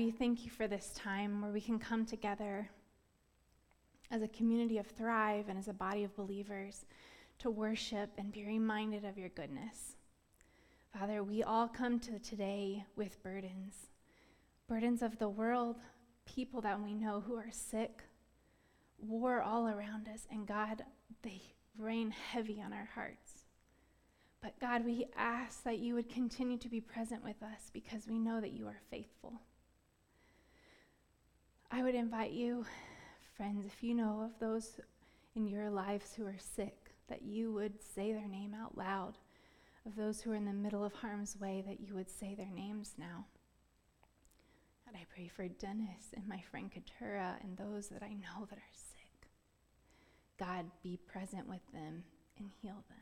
we thank you for this time where we can come together as a community of Thrive and as a body of believers to worship and be reminded of your goodness. Father, we all come to today with burdens burdens of the world, people that we know who are sick, war all around us, and God, they rain heavy on our hearts. But God, we ask that you would continue to be present with us because we know that you are faithful. I would invite you, friends, if you know of those in your lives who are sick, that you would say their name out loud. Of those who are in the middle of harm's way, that you would say their names now. And I pray for Dennis and my friend Katura and those that I know that are sick. God, be present with them and heal them.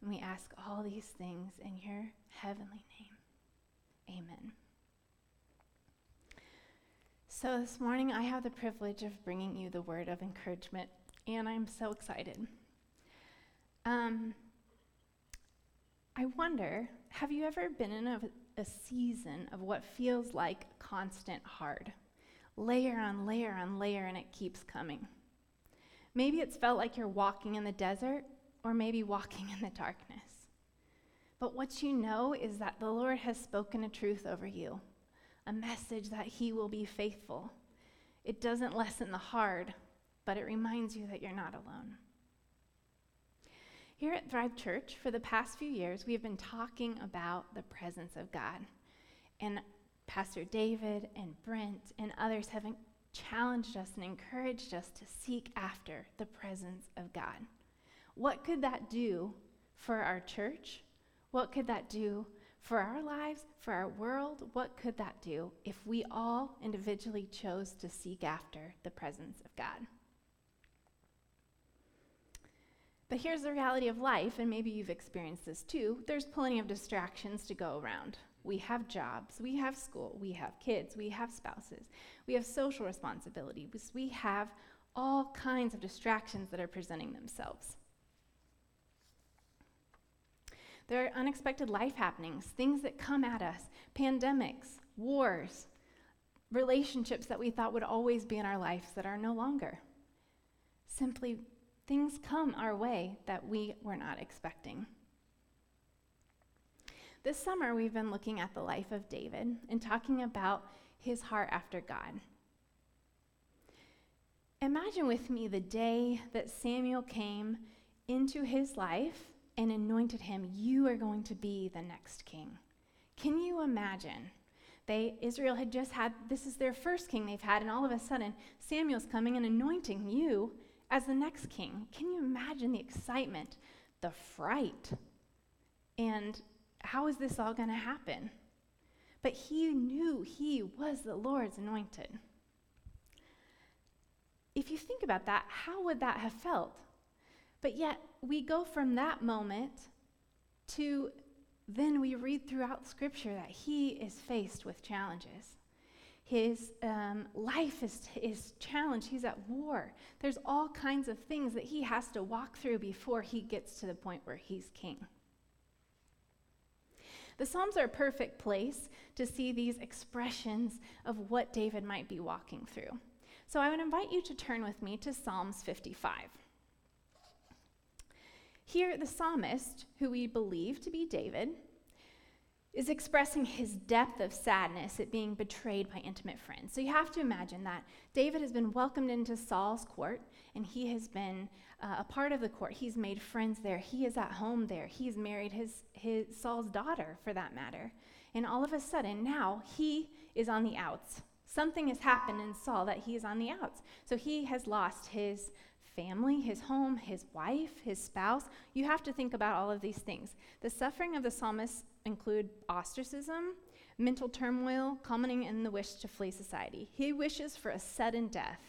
And we ask all these things in your heavenly name. Amen. So, this morning I have the privilege of bringing you the word of encouragement, and I'm so excited. Um, I wonder have you ever been in a, a season of what feels like constant hard? Layer on layer on layer, and it keeps coming. Maybe it's felt like you're walking in the desert, or maybe walking in the darkness. But what you know is that the Lord has spoken a truth over you a message that He will be faithful. It doesn't lessen the hard, but it reminds you that you're not alone. Here at Thrive Church, for the past few years, we have been talking about the presence of God. And Pastor David and Brent and others have challenged us and encouraged us to seek after the presence of God. What could that do for our church? What could that do for our lives, for our world, what could that do if we all individually chose to seek after the presence of God? But here's the reality of life, and maybe you've experienced this too. There's plenty of distractions to go around. We have jobs, we have school, we have kids, we have spouses, we have social responsibilities, we have all kinds of distractions that are presenting themselves. There are unexpected life happenings, things that come at us, pandemics, wars, relationships that we thought would always be in our lives that are no longer. Simply, things come our way that we were not expecting. This summer, we've been looking at the life of David and talking about his heart after God. Imagine with me the day that Samuel came into his life and anointed him, You are going to be the next king. Can you imagine? They, Israel had just had, this is their first king they've had, and all of a sudden, Samuel's coming and anointing you as the next king. Can you imagine the excitement, the fright? And how is this all going to happen? But he knew he was the Lord's anointed. If you think about that, how would that have felt? But yet, we go from that moment to then we read throughout Scripture that he is faced with challenges. His um, life is, is challenged. He's at war. There's all kinds of things that he has to walk through before he gets to the point where he's king. The Psalms are a perfect place to see these expressions of what David might be walking through. So I would invite you to turn with me to Psalms 55. Here, the psalmist, who we believe to be David, is expressing his depth of sadness at being betrayed by intimate friends. So you have to imagine that David has been welcomed into Saul's court, and he has been uh, a part of the court. He's made friends there. He is at home there. He's married his, his Saul's daughter, for that matter. And all of a sudden, now he is on the outs. Something has happened in Saul that he is on the outs. So he has lost his family, his home, his wife, his spouse. You have to think about all of these things. The suffering of the psalmist include ostracism, mental turmoil, culminating in the wish to flee society. He wishes for a sudden death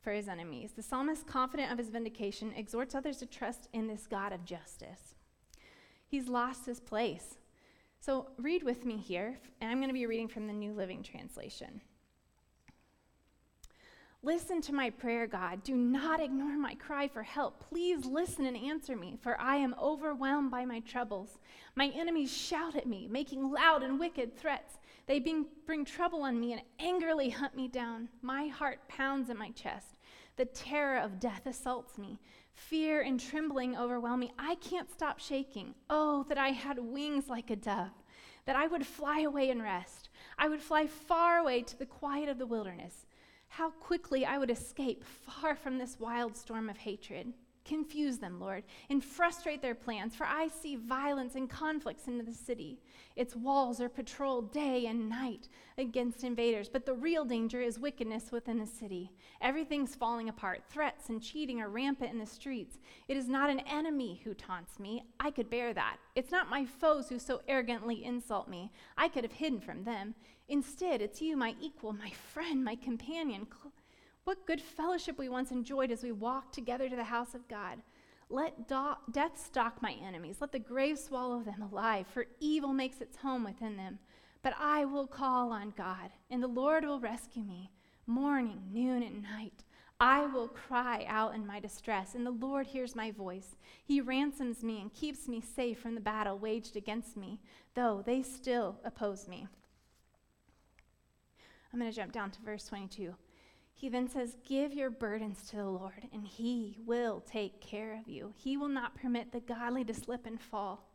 for his enemies. The psalmist, confident of his vindication, exhorts others to trust in this God of justice. He's lost his place. So read with me here, and I'm going to be reading from the New Living Translation. Listen to my prayer, God. Do not ignore my cry for help. Please listen and answer me, for I am overwhelmed by my troubles. My enemies shout at me, making loud and wicked threats. They bring, bring trouble on me and angrily hunt me down. My heart pounds in my chest. The terror of death assaults me. Fear and trembling overwhelm me. I can't stop shaking. Oh, that I had wings like a dove, that I would fly away and rest. I would fly far away to the quiet of the wilderness. How quickly I would escape far from this wild storm of hatred. Confuse them, Lord, and frustrate their plans, for I see violence and conflicts in the city. Its walls are patrolled day and night against invaders, but the real danger is wickedness within the city. Everything's falling apart. Threats and cheating are rampant in the streets. It is not an enemy who taunts me. I could bear that. It's not my foes who so arrogantly insult me. I could have hidden from them. Instead, it's you, my equal, my friend, my companion. What good fellowship we once enjoyed as we walked together to the house of God. Let do- death stalk my enemies. Let the grave swallow them alive, for evil makes its home within them. But I will call on God, and the Lord will rescue me. Morning, noon, and night, I will cry out in my distress, and the Lord hears my voice. He ransoms me and keeps me safe from the battle waged against me, though they still oppose me. I'm going to jump down to verse 22. He then says, Give your burdens to the Lord, and He will take care of you. He will not permit the godly to slip and fall.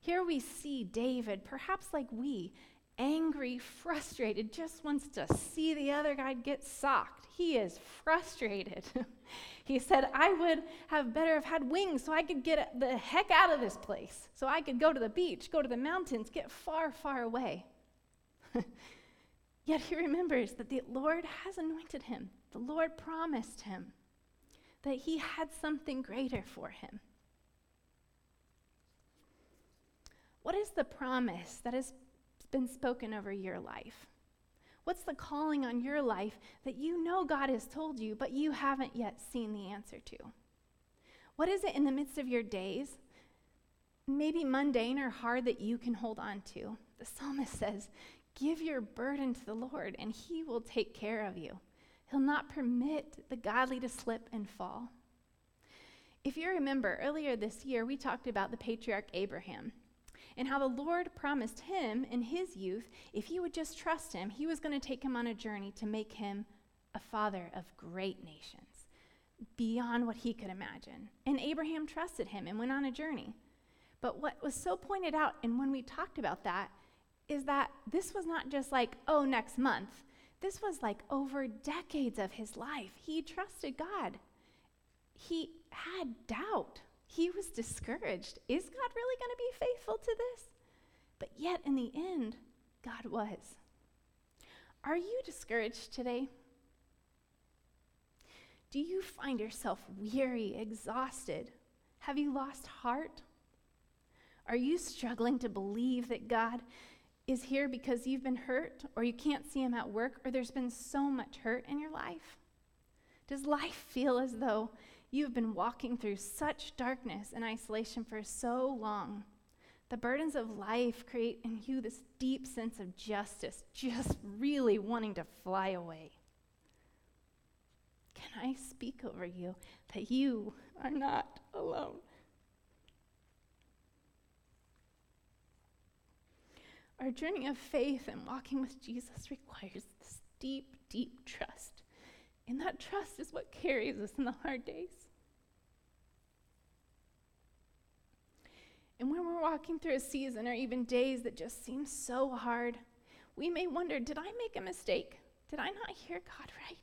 Here we see David, perhaps like we, angry, frustrated, just wants to see the other guy get socked. He is frustrated. he said, I would have better have had wings so I could get the heck out of this place, so I could go to the beach, go to the mountains, get far, far away. Yet he remembers that the Lord has anointed him. The Lord promised him that he had something greater for him. What is the promise that has been spoken over your life? What's the calling on your life that you know God has told you, but you haven't yet seen the answer to? What is it in the midst of your days, maybe mundane or hard, that you can hold on to? The psalmist says, Give your burden to the Lord, and He will take care of you. He'll not permit the godly to slip and fall. If you remember, earlier this year, we talked about the patriarch Abraham and how the Lord promised him in his youth, if he would just trust him, he was going to take him on a journey to make him a father of great nations, beyond what he could imagine. And Abraham trusted him and went on a journey. But what was so pointed out, and when we talked about that, is that this was not just like, oh, next month. This was like over decades of his life. He trusted God. He had doubt. He was discouraged. Is God really going to be faithful to this? But yet, in the end, God was. Are you discouraged today? Do you find yourself weary, exhausted? Have you lost heart? Are you struggling to believe that God is here because you've been hurt, or you can't see him at work, or there's been so much hurt in your life? Does life feel as though you've been walking through such darkness and isolation for so long? The burdens of life create in you this deep sense of justice, just really wanting to fly away. Can I speak over you that you are not alone? Our journey of faith and walking with Jesus requires this deep, deep trust. And that trust is what carries us in the hard days. And when we're walking through a season or even days that just seem so hard, we may wonder did I make a mistake? Did I not hear God right?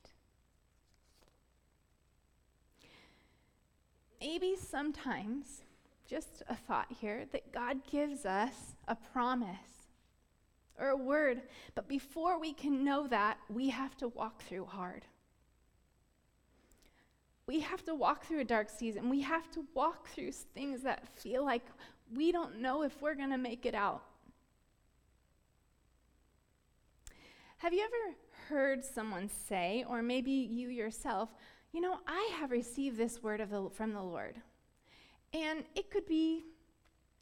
Maybe sometimes, just a thought here, that God gives us a promise or a word. But before we can know that, we have to walk through hard. We have to walk through a dark season. We have to walk through things that feel like we don't know if we're going to make it out. Have you ever heard someone say, or maybe you yourself, you know, I have received this word the, from the Lord? And it could be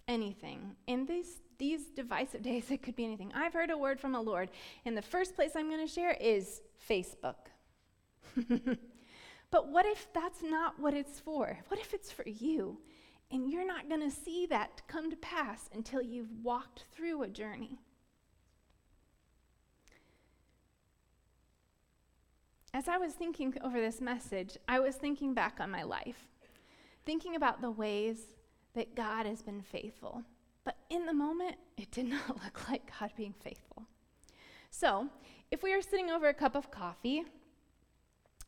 anything. And this these divisive days, it could be anything. I've heard a word from a Lord, and the first place I'm going to share is Facebook. but what if that's not what it's for? What if it's for you? And you're not going to see that come to pass until you've walked through a journey. As I was thinking over this message, I was thinking back on my life, thinking about the ways that God has been faithful but in the moment, it did not look like God being faithful. So, if we are sitting over a cup of coffee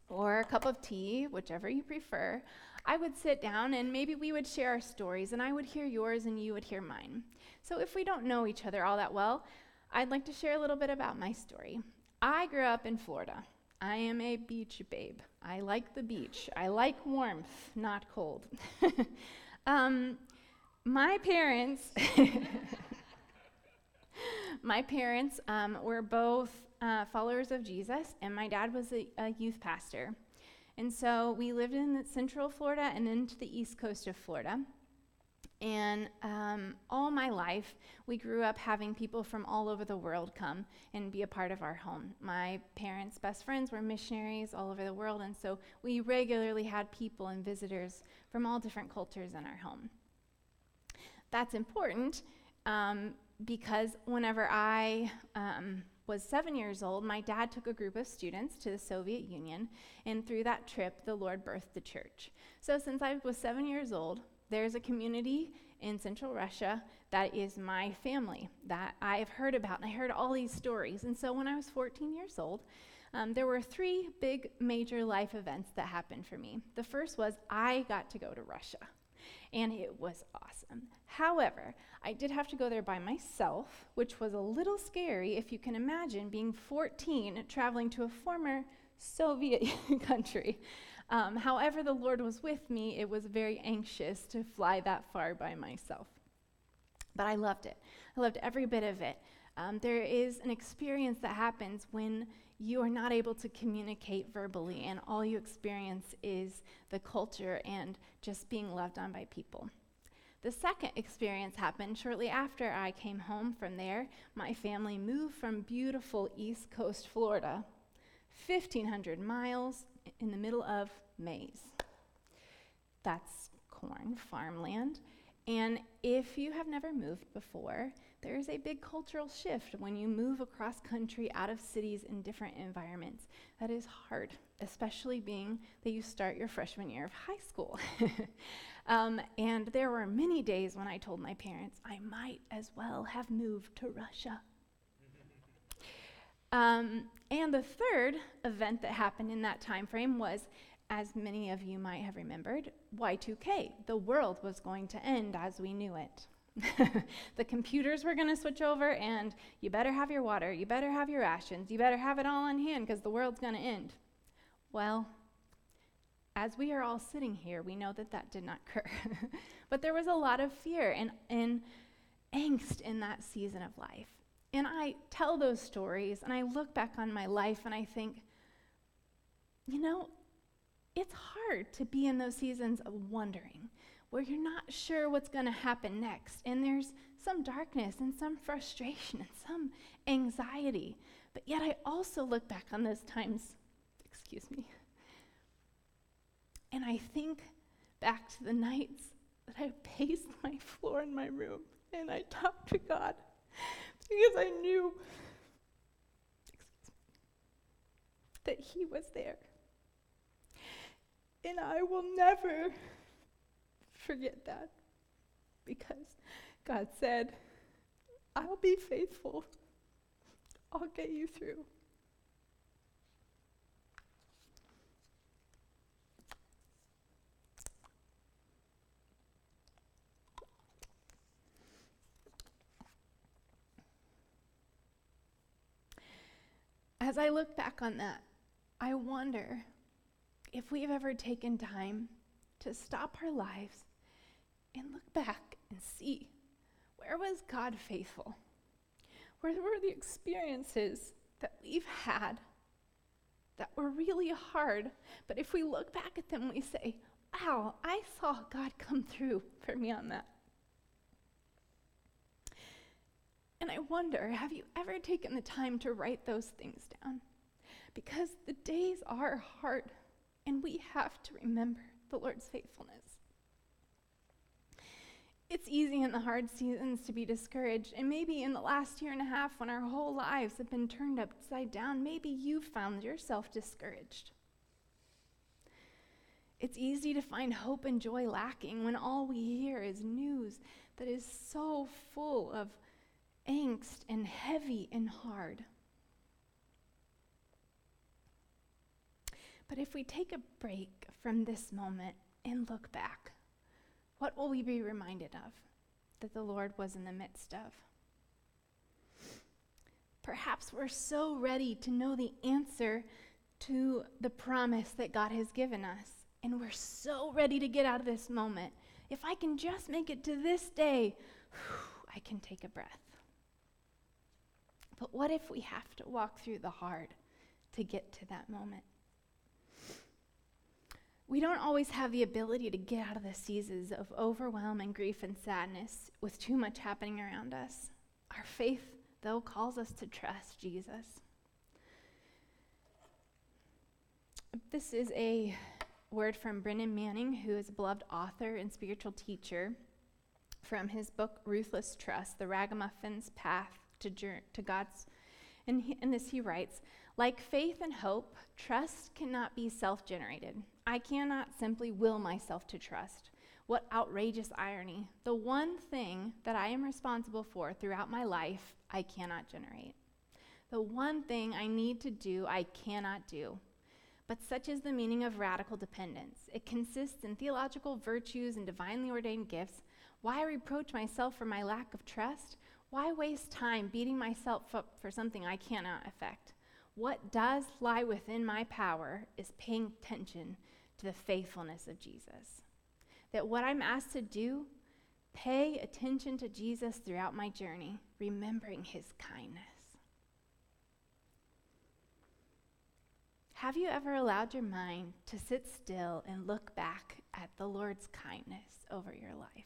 or a cup of tea, whichever you prefer, I would sit down and maybe we would share our stories and I would hear yours and you would hear mine. So, if we don't know each other all that well, I'd like to share a little bit about my story. I grew up in Florida. I am a beach babe. I like the beach. I like warmth, not cold. um, my parents, my parents um, were both uh, followers of Jesus, and my dad was a, a youth pastor. And so we lived in central Florida and into the east coast of Florida. And um, all my life, we grew up having people from all over the world come and be a part of our home. My parents' best friends were missionaries all over the world, and so we regularly had people and visitors from all different cultures in our home. That's important um, because whenever I um, was seven years old, my dad took a group of students to the Soviet Union, and through that trip, the Lord birthed the church. So, since I was seven years old, there's a community in central Russia that is my family that I've heard about, and I heard all these stories. And so when I was 14 years old, um, there were three big major life events that happened for me. The first was I got to go to Russia, and it was awesome. However, I did have to go there by myself, which was a little scary if you can imagine being 14 traveling to a former Soviet country. Um, however, the Lord was with me, it was very anxious to fly that far by myself. But I loved it. I loved every bit of it. Um, there is an experience that happens when you are not able to communicate verbally, and all you experience is the culture and just being loved on by people. The second experience happened shortly after I came home from there. My family moved from beautiful East Coast Florida, 1,500 miles in the middle of maize. That's corn, farmland. And if you have never moved before, there is a big cultural shift when you move across country out of cities in different environments. That is hard, especially being that you start your freshman year of high school. um, and there were many days when I told my parents I might as well have moved to Russia. Um, and the third event that happened in that time frame was, as many of you might have remembered, Y2K. The world was going to end as we knew it. the computers were going to switch over, and you better have your water, you better have your rations, you better have it all on hand because the world's going to end. Well, as we are all sitting here, we know that that did not occur. but there was a lot of fear and, and angst in that season of life. And I tell those stories and I look back on my life and I think, you know, it's hard to be in those seasons of wondering where you're not sure what's going to happen next. And there's some darkness and some frustration and some anxiety. But yet I also look back on those times, excuse me, and I think back to the nights that I paced my floor in my room and I talked to God because I knew that He was there. And I will never forget that because God said, I'll be faithful, I'll get you through. As I look back on that, I wonder if we've ever taken time to stop our lives and look back and see where was God faithful? Where were the experiences that we've had that were really hard, but if we look back at them, we say, wow, I saw God come through for me on that. And I wonder have you ever taken the time to write those things down? Because the days are hard, and we have to remember the Lord's faithfulness. It's easy in the hard seasons to be discouraged, and maybe in the last year and a half when our whole lives have been turned upside down, maybe you've found yourself discouraged. It's easy to find hope and joy lacking when all we hear is news that is so full of angst and heavy and hard. But if we take a break from this moment and look back, what will we be reminded of that the Lord was in the midst of? Perhaps we're so ready to know the answer to the promise that God has given us, and we're so ready to get out of this moment. If I can just make it to this day, whew, I can take a breath. But what if we have to walk through the hard to get to that moment? We don't always have the ability to get out of the seasons of overwhelm and grief and sadness with too much happening around us. Our faith, though, calls us to trust Jesus. This is a word from Brennan Manning, who is a beloved author and spiritual teacher, from his book Ruthless Trust The Ragamuffins Path to, to God's. And in this, he writes, like faith and hope, trust cannot be self generated. I cannot simply will myself to trust. What outrageous irony. The one thing that I am responsible for throughout my life, I cannot generate. The one thing I need to do, I cannot do. But such is the meaning of radical dependence. It consists in theological virtues and divinely ordained gifts. Why reproach myself for my lack of trust? Why waste time beating myself up for something I cannot affect? What does lie within my power is paying attention to the faithfulness of Jesus. That what I'm asked to do, pay attention to Jesus throughout my journey, remembering his kindness. Have you ever allowed your mind to sit still and look back at the Lord's kindness over your life?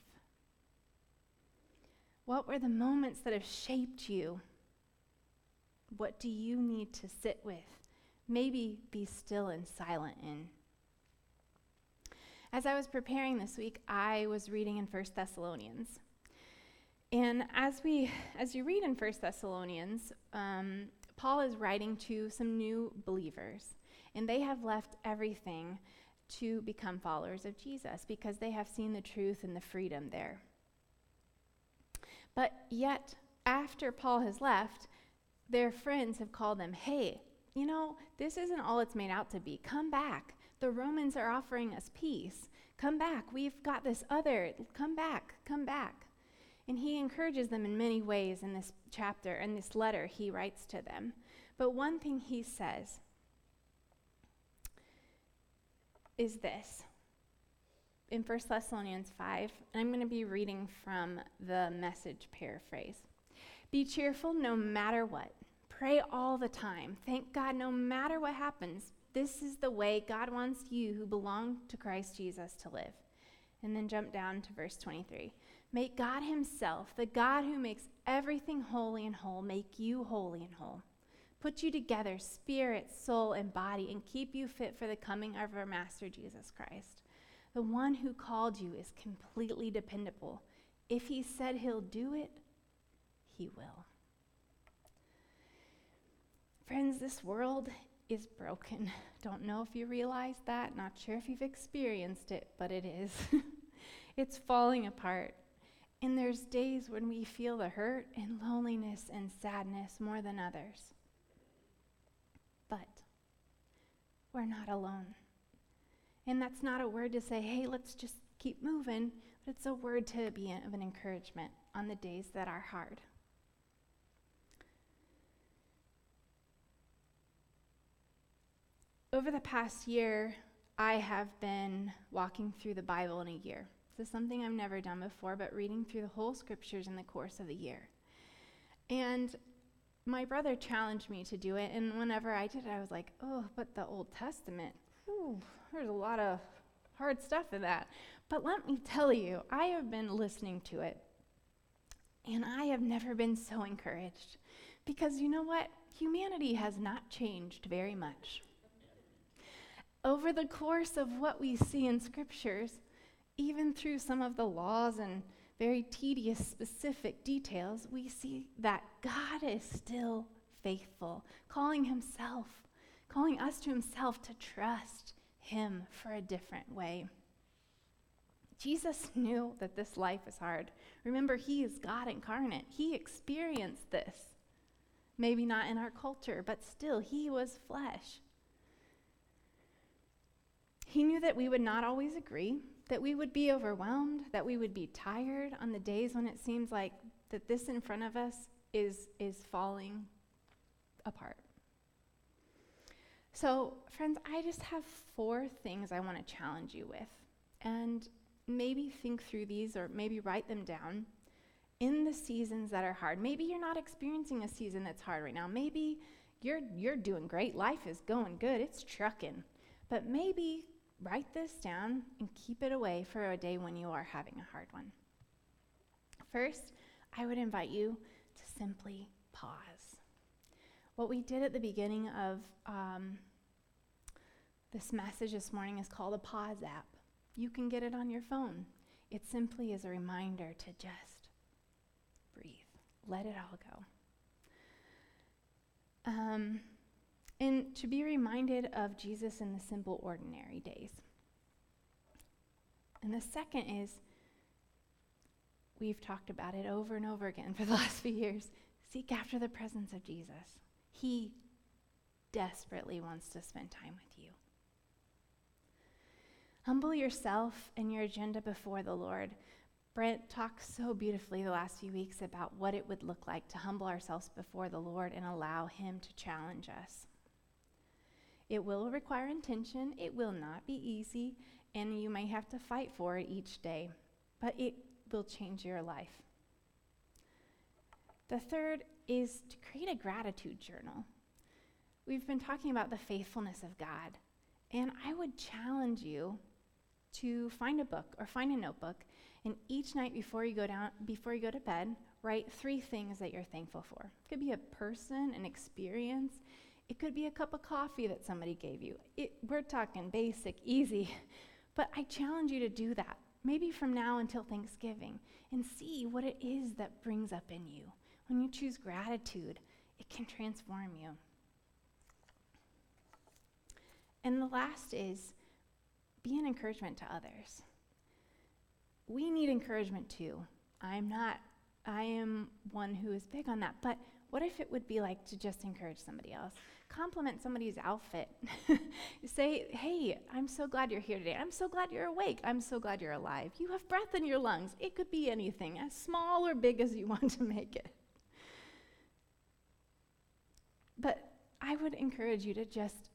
What were the moments that have shaped you? What do you need to sit with? Maybe be still and silent in. As I was preparing this week, I was reading in 1 Thessalonians. And as we as you read in 1 Thessalonians, um, Paul is writing to some new believers, and they have left everything to become followers of Jesus because they have seen the truth and the freedom there. But yet, after Paul has left, their friends have called them, hey, you know, this isn't all it's made out to be. Come back. The Romans are offering us peace. Come back. We've got this other. Come back. Come back. And he encourages them in many ways in this chapter, in this letter he writes to them. But one thing he says is this in 1 Thessalonians 5, and I'm going to be reading from the message paraphrase. Be cheerful no matter what. Pray all the time. Thank God no matter what happens. This is the way God wants you who belong to Christ Jesus to live. And then jump down to verse 23. Make God Himself, the God who makes everything holy and whole, make you holy and whole. Put you together, spirit, soul, and body, and keep you fit for the coming of our Master Jesus Christ. The one who called you is completely dependable. If He said He'll do it, He will. Friends, this world is broken. Don't know if you realize that, not sure if you've experienced it, but it is. it's falling apart. And there's days when we feel the hurt and loneliness and sadness more than others. But we're not alone. And that's not a word to say, hey, let's just keep moving, but it's a word to be of an encouragement on the days that are hard. Over the past year, I have been walking through the Bible in a year. This is something I've never done before, but reading through the whole scriptures in the course of the year. And my brother challenged me to do it, and whenever I did it, I was like, oh, but the Old Testament, whew, there's a lot of hard stuff in that. But let me tell you, I have been listening to it, and I have never been so encouraged. Because you know what? Humanity has not changed very much over the course of what we see in scriptures, even through some of the laws and very tedious, specific details, we see that God is still faithful, calling himself, calling us to himself to trust him for a different way. Jesus knew that this life is hard. Remember, he is God incarnate. He experienced this. Maybe not in our culture, but still, he was flesh. He knew that we would not always agree, that we would be overwhelmed, that we would be tired on the days when it seems like that this in front of us is, is falling apart. So, friends, I just have four things I want to challenge you with. And maybe think through these or maybe write them down in the seasons that are hard. Maybe you're not experiencing a season that's hard right now. Maybe you're you're doing great. Life is going good. It's trucking. But maybe write this down and keep it away for a day when you are having a hard one. First, I would invite you to simply pause. What we did at the beginning of um, this message this morning is called a pause app. You can get it on your phone. It simply is a reminder to just breathe, let it all go. Um, and to be reminded of Jesus in the simple, ordinary days. And the second is, we've talked about it over and over again for the last few years seek after the presence of Jesus. He desperately wants to spend time with you. Humble yourself and your agenda before the Lord. Brent talked so beautifully the last few weeks about what it would look like to humble ourselves before the Lord and allow Him to challenge us. It will require intention, it will not be easy, and you may have to fight for it each day, but it will change your life. The third is to create a gratitude journal. We've been talking about the faithfulness of God, and I would challenge you to find a book or find a notebook and each night before you go down before you go to bed write three things that you're thankful for it could be a person an experience it could be a cup of coffee that somebody gave you it, we're talking basic easy but i challenge you to do that maybe from now until thanksgiving and see what it is that brings up in you when you choose gratitude it can transform you and the last is be an encouragement to others. We need encouragement too. I'm not, I am one who is big on that. But what if it would be like to just encourage somebody else? Compliment somebody's outfit. Say, hey, I'm so glad you're here today. I'm so glad you're awake. I'm so glad you're alive. You have breath in your lungs. It could be anything, as small or big as you want to make it. But I would encourage you to just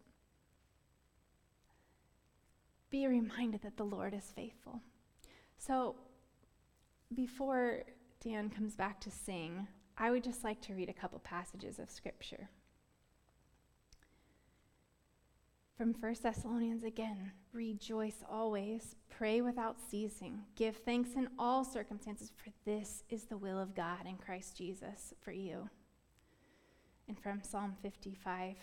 be reminded that the Lord is faithful. So, before Dan comes back to sing, I would just like to read a couple passages of Scripture. From 1 Thessalonians again, rejoice always, pray without ceasing, give thanks in all circumstances, for this is the will of God in Christ Jesus for you. And from Psalm 55,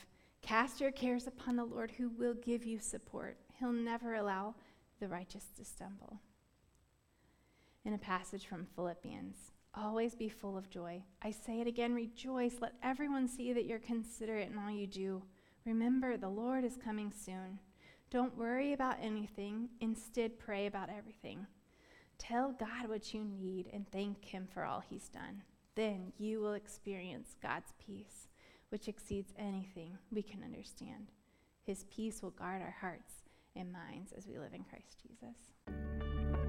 cast your cares upon the Lord who will give you support. He'll never allow the righteous to stumble. In a passage from Philippians, always be full of joy. I say it again, rejoice. Let everyone see that you're considerate in all you do. Remember, the Lord is coming soon. Don't worry about anything, instead, pray about everything. Tell God what you need and thank Him for all He's done. Then you will experience God's peace, which exceeds anything we can understand. His peace will guard our hearts and minds as we live in Christ Jesus.